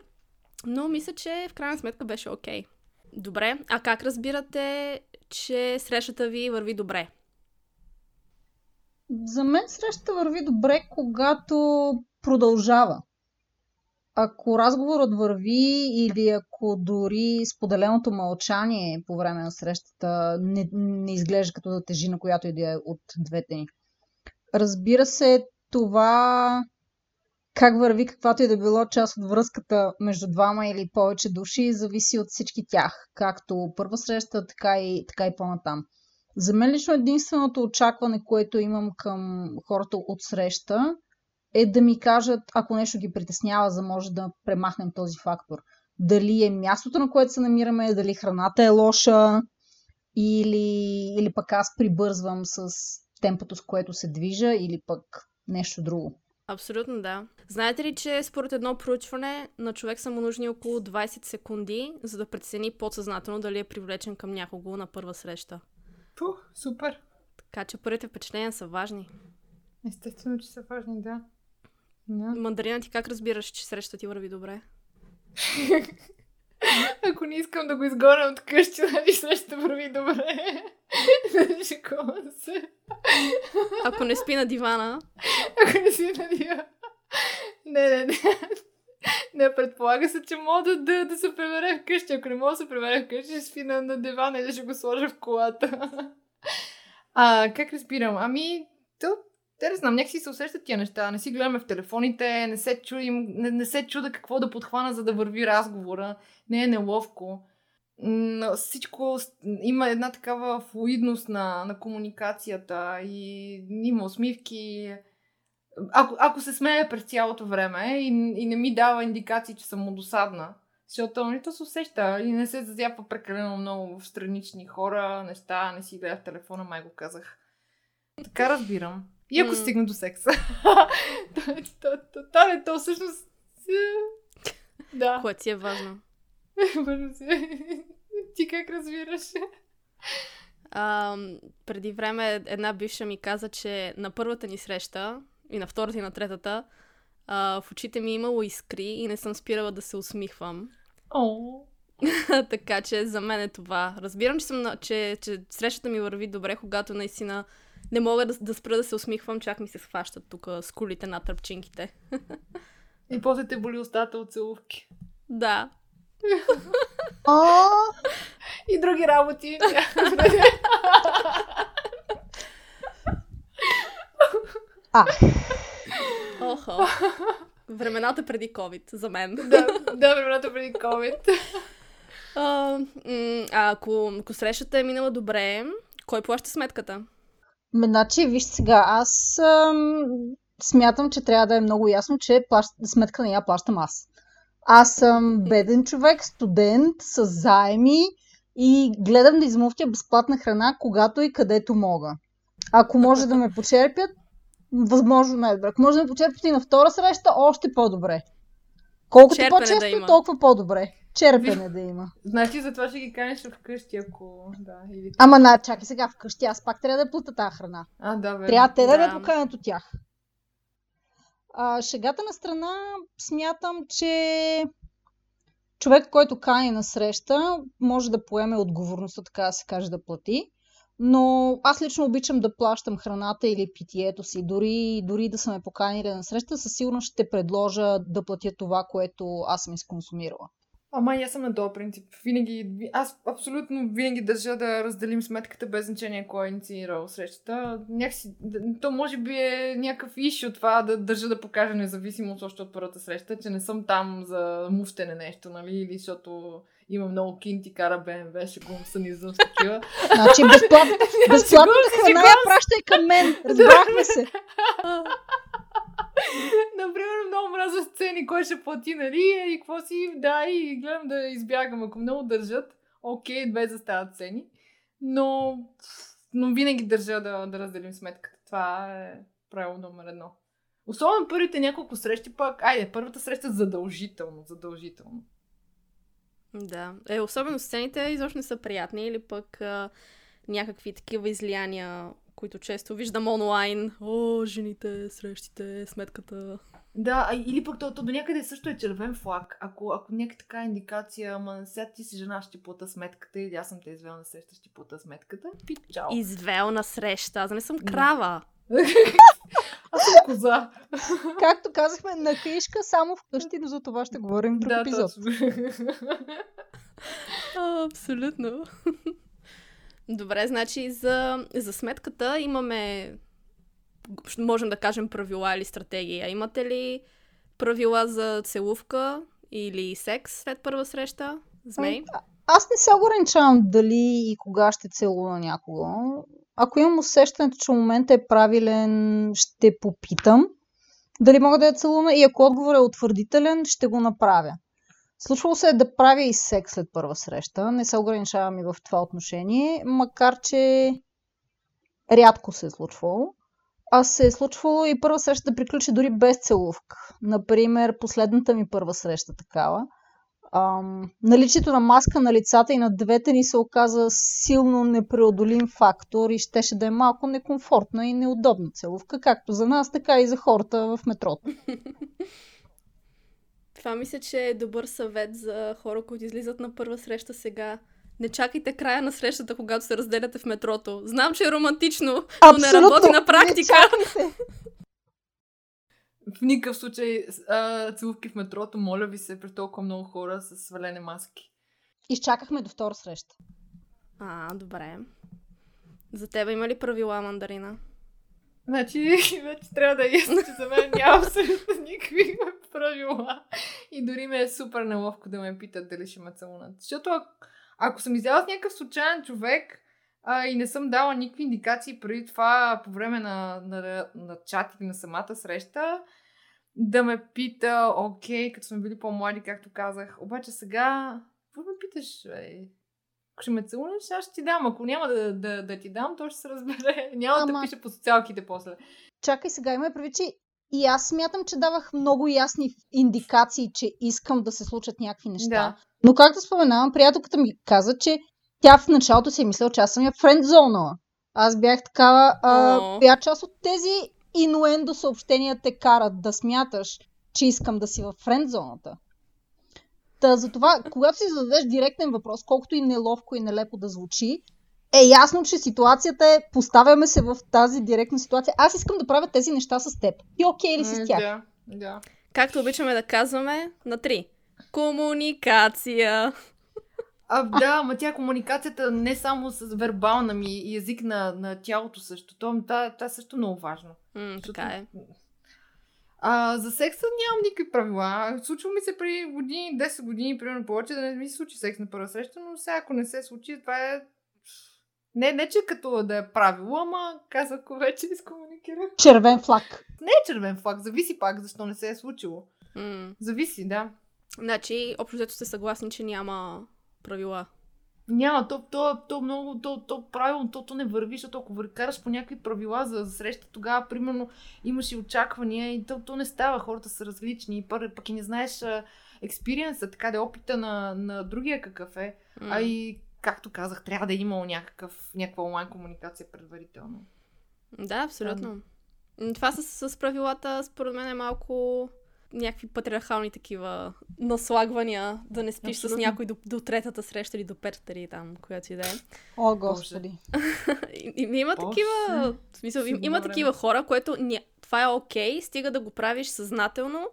Но мисля, че в крайна сметка беше окей. Добре, а как разбирате, че срещата ви върви добре? За мен срещата върви добре, когато продължава. Ако разговорът върви или ако дори споделеното мълчание по време на срещата не, не изглежда като да тежи на която и да е от двете ни. Разбира се, това как върви каквато и да било част от връзката между двама или повече души, зависи от всички тях, както първа среща, така и, така и по-натам. За мен лично единственото очакване, което имам към хората от среща, е да ми кажат, ако нещо ги притеснява, за може да премахнем този фактор. Дали е мястото, на което се намираме, дали храната е лоша, или, или пък аз прибързвам с темпото, с което се движа, или пък нещо друго. Абсолютно да. Знаете ли, че според едно проучване на човек са му нужни около 20 секунди, за да прецени подсъзнателно дали е привлечен към някого на първа среща? Пу, супер. Така че първите впечатления са важни. Естествено, че са важни, да. да. Мандарина, ти как разбираш, че срещата ти върви добре? Ако не искам да го изгоня от къщи, нали срещата върви добре. Шикувам се. Ако не спи на дивана. Ако не спи на дивана. Не, не, не. Не, предполага се, че мога да, да, да се прибере вкъщи. Ако не мога да се прибере вкъщи, ще спи на, на дивана или ще го сложа в колата. А, как разбирам? Ами, то, те не знам, някакси се усещат тия неща. Не си гледаме в телефоните, не се, чудим, не, не се чуда какво да подхвана, за да върви разговора. Не е неловко. Но всичко има една такава флуидност на, на комуникацията и има усмивки. Ако, ако се смея през цялото време и, и не ми дава индикации, че съм му досадна, защото нито се усеща и не се зазяпва прекалено много в странични хора, неща, не си гледа в телефона, май го казах. Така разбирам. И ако mm. стигна до секса. То е то всъщност... Да. Което си е важно. Важно си. Ти как разбираш? А, преди време една бивша ми каза, че на първата ни среща и на втората и на третата а, в очите ми е имало искри и не съм спирала да се усмихвам. О. така че за мен е това. Разбирам, че, съм, че, че срещата ми върви добре, когато наистина не мога да, да спра да се усмихвам, чак ми се схващат тук с кулите на тръпчинките. И после те боли устата от целувки. Да. И други работи. А. Охо. Времената преди COVID, за мен. да, да, времената преди COVID. А, а ако, ако срещата е минала добре, кой плаща сметката? Значи, виж сега, аз ам, смятам, че трябва да е много ясно, че плащ... сметка не я плащам аз. Аз съм беден човек, студент, с заеми и гледам да измуфтя безплатна храна, когато и където мога. Ако може да ме почерпят, възможно най-добре. Ако може да ме почерпят и на втора среща, още по-добре. Колкото Черпене по-често, да толкова по-добре. Черпене да има. Значи затова ще ги канеш вкъщи, ако... Да, или... Ама на, чакай сега вкъщи, аз пак трябва да плата тази храна. А, да, бе. Трябва те да, да ме поканят от тях. А, шегата на страна смятам, че човек, който кани на среща, може да поеме отговорността, така да се каже, да плати. Но аз лично обичам да плащам храната или питието си. Дори, дори да са ме поканили на среща, със сигурност ще предложа да платя това, което аз съм изконсумирала. Ама и аз съм на този принцип. Винаги, аз абсолютно винаги държа да разделим сметката без значение кой е инициирал срещата. Някакси, то може би е някакъв иш от това да държа да покажа независимост още от първата среща, че не съм там за муфтене нещо, нали, или защото има много кинти, кара БМВ, ще го санизъм с такива. Значи безплатната, храна я пращай към мен, разбрахме се. Например, много мраза сцени, кой ще плати, нали? И какво си, да, и гледам да избягам. Ако много държат, окей, две застават цени. Но, но винаги държа да, да разделим сметката. Това е правило номер едно. Особено първите няколко срещи пък, айде, първата среща задължително, задължително. Да. Е, особено сцените изобщо не са приятни или пък а, някакви такива излияния които често виждам онлайн. О, жените, срещите, сметката. Да, или пък то, то до някъде също е червен флаг. Ако, ако някаква така индикация, ама сега ти си жена, ще плата сметката или аз съм те извел на среща, ще плата сметката, пи, чао. Извел на среща, аз не съм крава. Аз съм коза. Както казахме, на книжка само вкъщи, но за това ще говорим в друг да, епизод. абсолютно. Добре, значи за, за сметката имаме, можем да кажем, правила или стратегия. Имате ли правила за целувка или секс след първа среща? Змей? А- Аз не се ограничавам дали и кога ще целуна някого. Ако имам усещането, че момента е правилен, ще попитам дали мога да я целуна и ако отговорът е утвърдителен, ще го направя. Случвало се е да правя и секс след първа среща. Не се ограничавам и в това отношение, макар че рядко се е случвало. А се е случвало и първа среща да приключи дори без целувка. Например, последната ми първа среща такава. Ам, наличието на маска на лицата и на двете ни се оказа силно непреодолим фактор и щеше да е малко некомфортна и неудобна целувка, както за нас, така и за хората в метрото. Това мисля, че е добър съвет за хора, които излизат на първа среща сега. Не чакайте края на срещата, когато се разделяте в метрото. Знам, че е романтично, но не работи на практика. Не. В никакъв случай а, целувки в метрото, моля ви се, при толкова много хора с свалени маски. Изчакахме до втора среща. А, добре. За тебе има ли правила, мандарина? Значи, вече трябва да е ясно, че за мен няма абсолютно никакви правила. И дори ми е супер неловко да ме питат дали ще ме целунат. Защото ако, ако съм изяла с някакъв случайен човек а, и не съм дала никакви индикации преди това по време на, на, на чат или на самата среща, да ме пита, окей, като сме били по-млади, както казах. Обаче сега, какво ме питаш, бе? Ако ще ме целунеш, аз ще ти дам. Ако няма да, да, да ти дам, то ще се разбере. Няма да Ама- пише по социалките после. Чакай сега, има прави, че и аз смятам, че давах много ясни индикации, че искам да се случат някакви неща. Да. Но както споменавам, приятелката ми каза, че тя в началото си е мисляла, че аз съм я френдзонала. Аз бях такава, а, коя част от тези инуендо съобщения те карат да смяташ, че искам да си в френдзоната? Та, затова, когато си зададеш директен въпрос, колкото и неловко и нелепо да звучи, е ясно, че ситуацията е, поставяме се в тази директна ситуация. Аз искам да правя тези неща с теб. Ти окей ли си с тях? Да, да. Както обичаме да казваме, на три. Комуникация. А, да, ма тя комуникацията не само с вербална ми и език на, на тялото също. То, това, това също е много важно. М, така е. А, за секса нямам никакви правила. Случва ми се преди години, 10 години, примерно повече, да не ми се случи секс на първа среща, но сега ако не се случи, това е... Не, не че като да е правило, ама казах, ако вече изкомуникирах. Червен флаг. Не е червен флаг, зависи пак защо не се е случило. М. Зависи, да. Значи, общо взето сте съгласни, че няма правила. Няма, то, то, то много, то, то правилно, то, то не върви, защото ако караш по някакви правила за, среща, тогава, примерно, имаш и очаквания и то, то не става, хората са различни, пър, пък и не знаеш експириенса, така да опита на, на другия какъв е, М. а и, както казах, трябва да е имало някакъв, някаква онлайн комуникация предварително. Да, абсолютно. М, Това с, с правилата, според мен е малко някакви патриархални такива наслагвания, да не спиш Абсолютно. с някой до, до третата среща или до петата или там, която и да е. О, господи. Има Боже. такива, в смисъл, им, има такива хора, което ня, това е окей, стига да го правиш съзнателно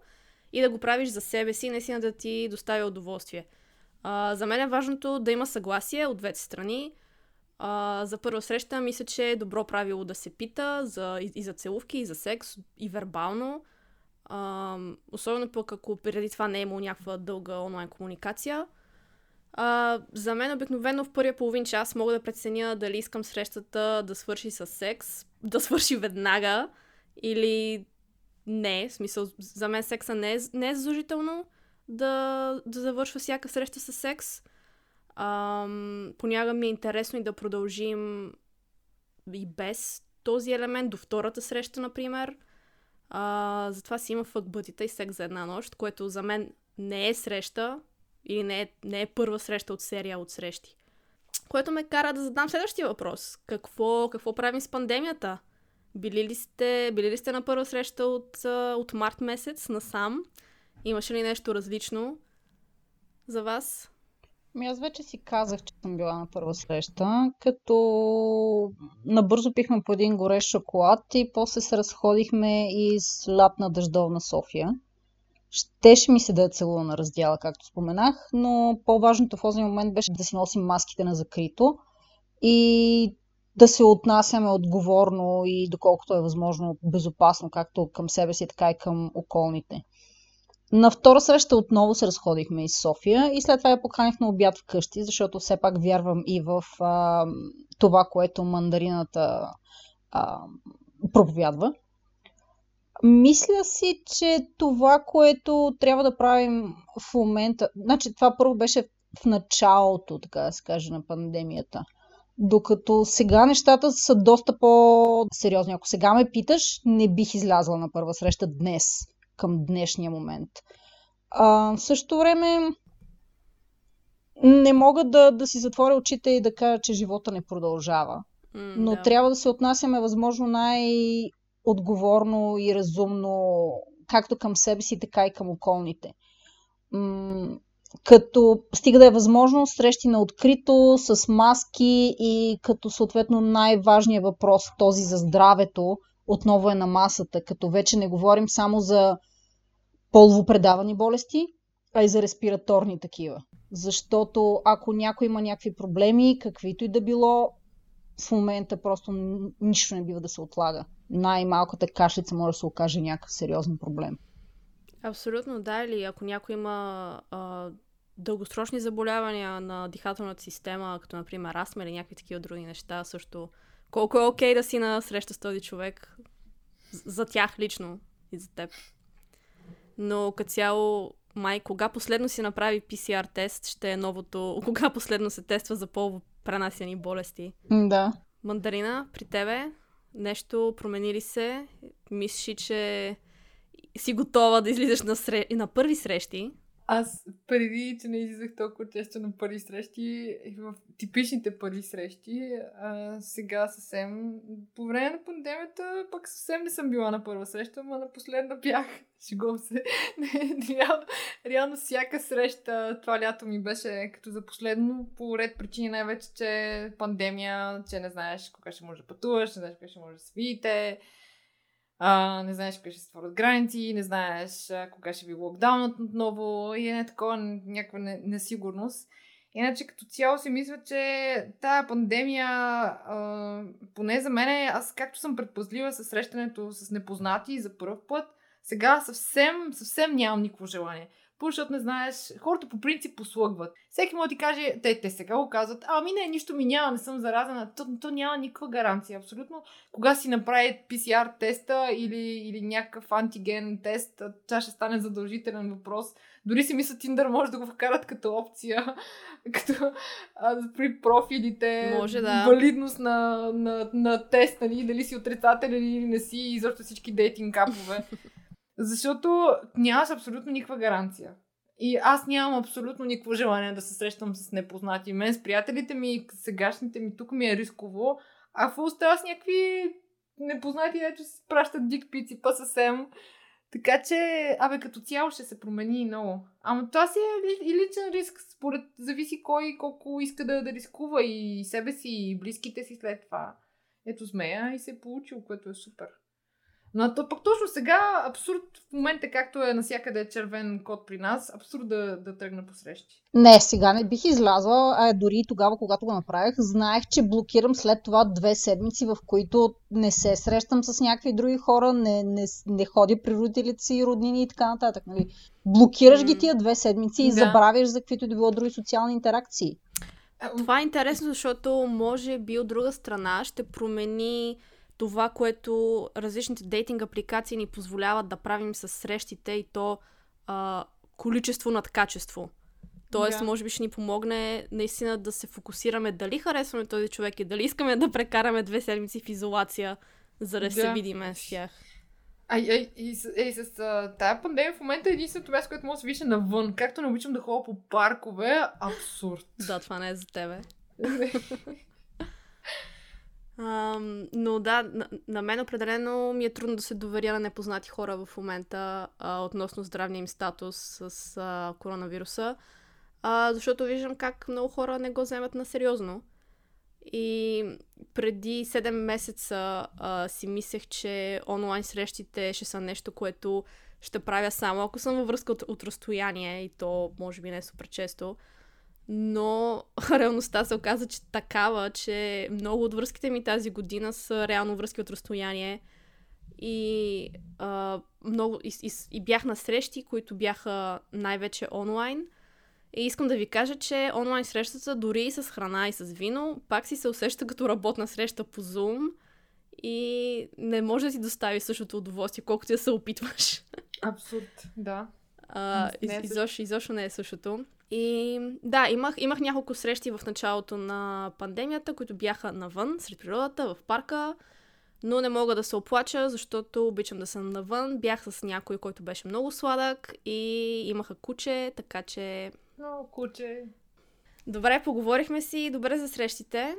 и да го правиш за себе си, наистина да ти доставя удоволствие. А, за мен е важното да има съгласие от двете страни. А, за първа среща мисля, че е добро правило да се пита за, и, и за целувки, и за секс, и вербално. А, особено пък ако преди това не е имало някаква дълга онлайн комуникация. А, за мен обикновено в първия половин час мога да преценя дали искам срещата да свърши с секс, да свърши веднага или не. В смисъл, за мен секса не е, не е задължително да, да завършва всяка среща с секс. Ам, понякога ми е интересно и да продължим и без този елемент до втората среща, например. А, затова си има фъкбътита и секс за една нощ, което за мен не е среща или не е, не е първа среща от серия от срещи. Което ме кара да задам следващия въпрос. Какво, какво правим с пандемията? Били ли сте, били ли сте на първа среща от, от март месец насам? Имаше ли нещо различно за вас? Ми аз вече си казах, че съм била на първа среща, като набързо пихме по един горещ шоколад и после се разходихме из лятна дъждовна София. Щеше ми се да е целува на раздяла, както споменах, но по-важното в този момент беше да си носим маските на закрито и да се отнасяме отговорно и доколкото е възможно безопасно, както към себе си, така и към околните. На втора среща отново се разходихме из София и след това я поканих на обяд вкъщи, защото все пак вярвам и в а, това, което мандарината а, проповядва. Мисля си, че това, което трябва да правим в момента... Значи това първо беше в началото, така да се каже, на пандемията. Докато сега нещата са доста по-сериозни. Ако сега ме питаш, не бих излязла на първа среща днес, към днешния момент. А, в същото време не мога да, да си затворя очите и да кажа, че живота не продължава. Mm, но да. трябва да се отнасяме възможно най-отговорно и разумно, както към себе си, така и към околните. М- като стига да е възможно срещи на открито, с маски и като съответно най-важният въпрос, този за здравето, отново е на масата, като вече не говорим само за полово предавани болести, а и за респираторни такива. Защото ако някой има някакви проблеми, каквито и да било, в момента просто нищо не бива да се отлага. Най-малката кашлица може да се окаже някакъв сериозен проблем. Абсолютно, да. Или ако някой има а, дългосрочни заболявания на дихателната система, като например астма или някакви такива други неща, също колко е окей okay да си на среща с този човек за тях лично и за теб. Но като цяло, май, кога последно си направи PCR тест, ще е новото, кога последно се тества за полово пренасяни болести. Да. Мандарина, при тебе нещо промени ли се? Мислиш, че си готова да излизаш на, сре... на първи срещи? Аз преди, че не излизах толкова често на първи срещи, в типичните първи срещи, а, сега съвсем, по време на пандемията, пък съвсем не съм била на първа среща, ама на последна бях. Шегувам се. реално, реално всяка среща това лято ми беше като за последно, по ред причини най-вече, че пандемия, че не знаеш кога ще можеш да пътуваш, не знаеш кога ще можеш да се видите а, не знаеш кога ще се створят граници, не знаеш а, кога ще ви локдаунът отново и е такова някаква несигурност. Иначе като цяло си мисля, че тая пандемия, а, поне за мен, аз както съм предпазлива с срещането с непознати за първ път, сега съвсем, съвсем нямам никакво желание. Първо, защото не знаеш, хората по принцип послъгват. Всеки може да ти каже, те, те сега го казват, ами не, нищо ми няма, не съм заразена. То, то няма никаква гаранция. Абсолютно. Кога си направи PCR теста или, или някакъв антиген тест, това ще стане задължителен въпрос. Дори си мисля, Тиндър може да го вкарат като опция, като а, при профилите, може, да. валидност на, на, на тест, нали, дали си отрицателен или не си, и защо всички дейтинг капове. Защото нямаш абсолютно никаква гаранция. И аз нямам абсолютно никакво желание да се срещам с непознати. Мен с приятелите ми, сегашните ми, тук ми е рисково, а в остава с някакви непознати, ето си пращат дикпици па съвсем. Така че, абе, като цяло ще се промени много. Ама това си е и личен риск. Според зависи кой колко иска да, да рискува и себе си, и близките си след това. Ето смея и се е получил, което е супер. Но то, пък точно сега, абсурд в момента, както е насякъде червен код при нас, абсурд да, да тръгна по срещи. Не, сега не бих излязла, а дори тогава, когато го направих, знаех, че блокирам след това две седмици, в които не се срещам с някакви други хора, не, не, не ходя при родителите си, роднини и така нататък. Нали? Блокираш ги тия две седмици и да. забравяш за каквито да било други социални интеракции. Това е интересно, защото може би от друга страна ще промени това, което различните дейтинг апликации ни позволяват да правим с срещите и то а, количество над качество. Тоест, yeah. може би ще ни помогне наистина да се фокусираме дали харесваме този човек и дали искаме да прекараме две седмици в изолация, за да yeah. се видиме с тях. А, и, и, и, и с а, тая пандемия в момента е единственото място, което може да се вижда навън. Както не обичам да ходя по паркове, абсурд. Да, това не е за тебе. А, но да, на, на мен определено ми е трудно да се доверя на непознати хора в момента а, относно здравния им статус с а, коронавируса. а, защото виждам как много хора не го вземат на сериозно. И преди 7 месеца а, си мислех, че онлайн срещите ще са нещо, което ще правя само ако съм във връзка от, от разстояние и то може би не е супер често. Но реалността се оказа, че такава, че много от връзките ми тази година са реално връзки от разстояние. И, а, много, и, и, и бях на срещи, които бяха най-вече онлайн. И искам да ви кажа, че онлайн срещата, дори и с храна и с вино, пак си се усеща като работна среща по Zoom и не може да си достави същото удоволствие, колкото я се опитваш. Абсурд, да. А, из, е изобщо, изобщо не е същото. И да, имах, имах няколко срещи в началото на пандемията, които бяха навън, сред природата, в парка, но не мога да се оплача, защото обичам да съм навън. Бях с някой, който беше много сладък и имаха куче, така че... Много куче. Добре, поговорихме си. Добре за срещите.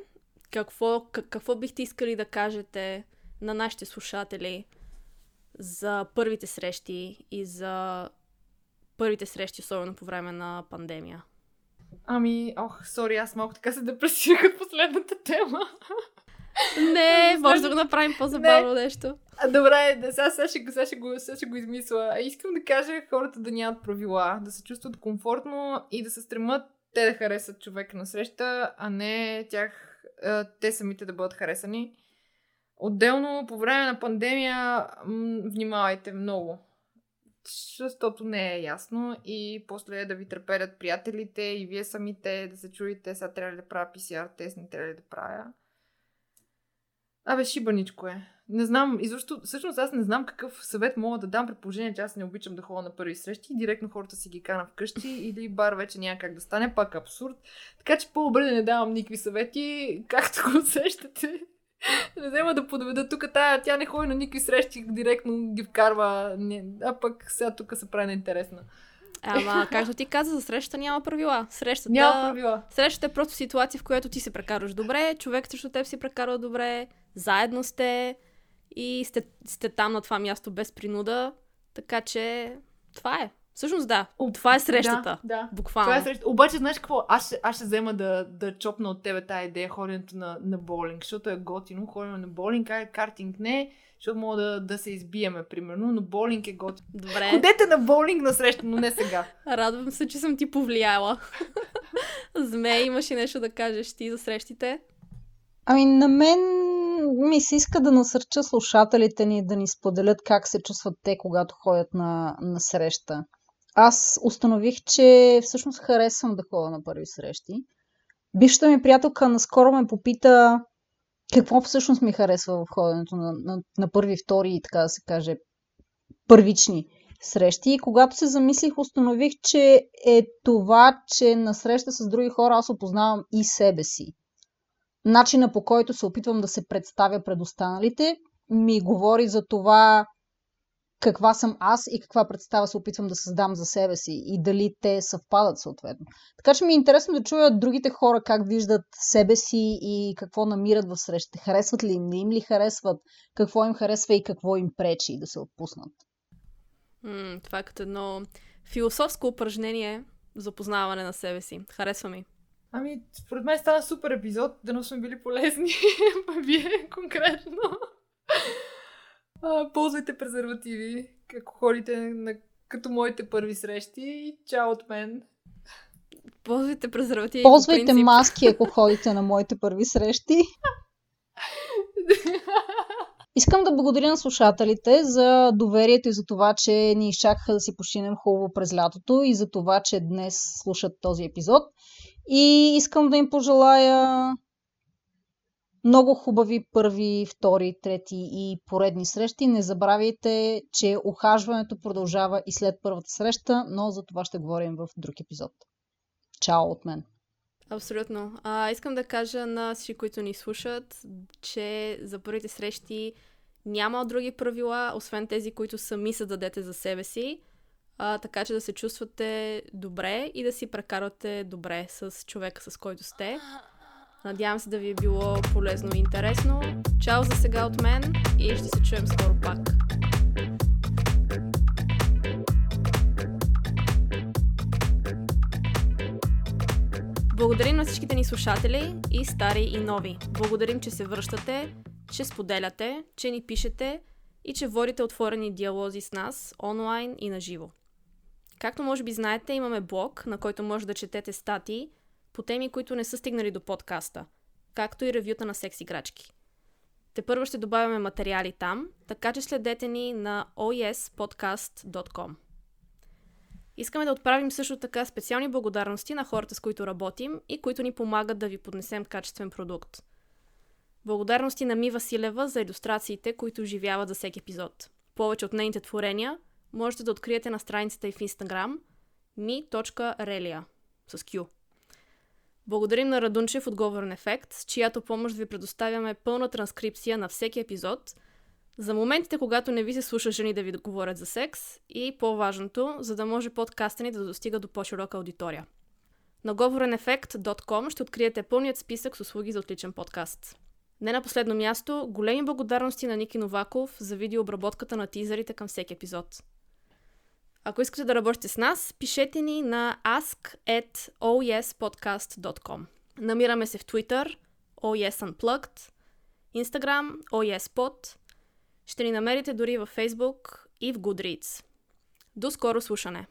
Какво, какво бихте искали да кажете на нашите слушатели за първите срещи и за първите срещи, особено по време на пандемия? Ами, ох, сори, аз малко така се депресирах от последната тема. Не, може да го направим по-забавно не. нещо. А, добре, да, сега, сега, ще, сега, ще го, сега ще го измисля. Искам да кажа хората да нямат правила, да се чувстват комфортно и да се стремат те да харесат човека на среща, а не тях, те самите да бъдат харесани. Отделно, по време на пандемия, внимавайте много. Защото не е ясно и после да ви треперят приятелите и вие самите да се чуете, сега трябва ли да правя PCR тест, не трябва ли да правя. Абе, шибаничко е. Не знам, изобщо, всъщност аз не знам какъв съвет мога да дам, при положение, че аз не обичам да ходя на първи срещи и директно хората си ги кана вкъщи или бар вече няма как да стане, пак абсурд. Така че по-добре да не давам никакви съвети, както го усещате. Не взема да подведа тук тая, тя не ходи на никакви срещи, директно ги вкарва, а пък сега тук се прави неинтересна. Ама, както ти каза, за срещата няма правила. Срещата, няма правила. Срещата е просто ситуация, в която ти се прекарваш добре, човек срещу теб си прекарва добре, заедно сте и сте, сте там на това място без принуда. Така че това е. Всъщност да, О, това е срещата. Да, да. Буквално. Това е срещата. Обаче, знаеш какво? Аз ще, аз ще взема да, да чопна от тебе тази идея, ходенето на, на боулинг, защото е готино. Ходим на боулинг, а картинг не, защото мога да, да се избиеме, примерно, но боулинг е готино. Добре. Ходете на боулинг на среща, но не сега. Радвам се, че съм ти повлияла. Зме, имаш и нещо да кажеш ти за срещите? Ами на мен ми се иска да насърча слушателите ни да ни споделят как се чувстват те, когато ходят на, на среща. Аз установих, че всъщност харесвам да ходя на първи срещи. Бившата ми приятелка наскоро ме попита какво всъщност ми харесва в ходенето на, на, на първи, втори и така да се каже първични срещи. И когато се замислих, установих, че е това, че на среща с други хора аз опознавам и себе си начина по който се опитвам да се представя пред останалите, ми говори за това каква съм аз и каква представа се опитвам да създам за себе си и дали те съвпадат съответно. Така че ми е интересно да чуя другите хора как виждат себе си и какво намират в срещите. Харесват ли им, не им ли харесват, какво им харесва и какво им пречи да се отпуснат. М- това е като едно философско упражнение за познаване на себе си. Харесва ми. Ами, според мен стана супер епизод, да сме били полезни. Вие конкретно. А, ползвайте презервативи, ако ходите на, като моите първи срещи. Чао от мен. Ползвайте презервативи. Ползвайте маски, ако ходите на моите първи срещи. Искам да благодаря на слушателите за доверието и за това, че ни изчакаха да си починем хубаво през лятото и за това, че днес слушат този епизод. И искам да им пожелая много хубави първи, втори, трети и поредни срещи. Не забравяйте, че ухажването продължава и след първата среща, но за това ще говорим в друг епизод. Чао от мен! Абсолютно. А, искам да кажа на всички, които ни слушат, че за първите срещи няма други правила, освен тези, които сами се дадете за себе си а, така че да се чувствате добре и да си прекарате добре с човека, с който сте. Надявам се да ви е било полезно и интересно. Чао за сега от мен и ще се чуем скоро пак. Благодарим на всичките ни слушатели, и стари, и нови. Благодарим, че се връщате, че споделяте, че ни пишете и че водите отворени диалози с нас онлайн и на живо. Както може би знаете, имаме блог, на който може да четете статии по теми, които не са стигнали до подкаста, както и ревюта на секс играчки. Те първо ще добавяме материали там, така че следете ни на oespodcast.com. Искаме да отправим също така специални благодарности на хората, с които работим и които ни помагат да ви поднесем качествен продукт. Благодарности на Ми Василева за иллюстрациите, които оживяват за всеки епизод. Повече от нейните творения можете да откриете на страницата и в Instagram mi.relia с Q. Благодарим на Радунчев от Говорен ефект, с чиято помощ ви предоставяме пълна транскрипция на всеки епизод, за моментите, когато не ви се слуша жени да ви говорят за секс и по-важното, за да може подкаста ни да достига до по-широка аудитория. На говоренефект.com ще откриете пълният списък с услуги за отличен подкаст. Не на последно място, големи благодарности на Ники Новаков за видеообработката на тизерите към всеки епизод. Ако искате да работите с нас, пишете ни на ask@oespodcast.com. Намираме се в Twitter, OES Unplugged, Instagram, OESPod, ще ни намерите дори във Facebook и в Goodreads. До скоро слушане!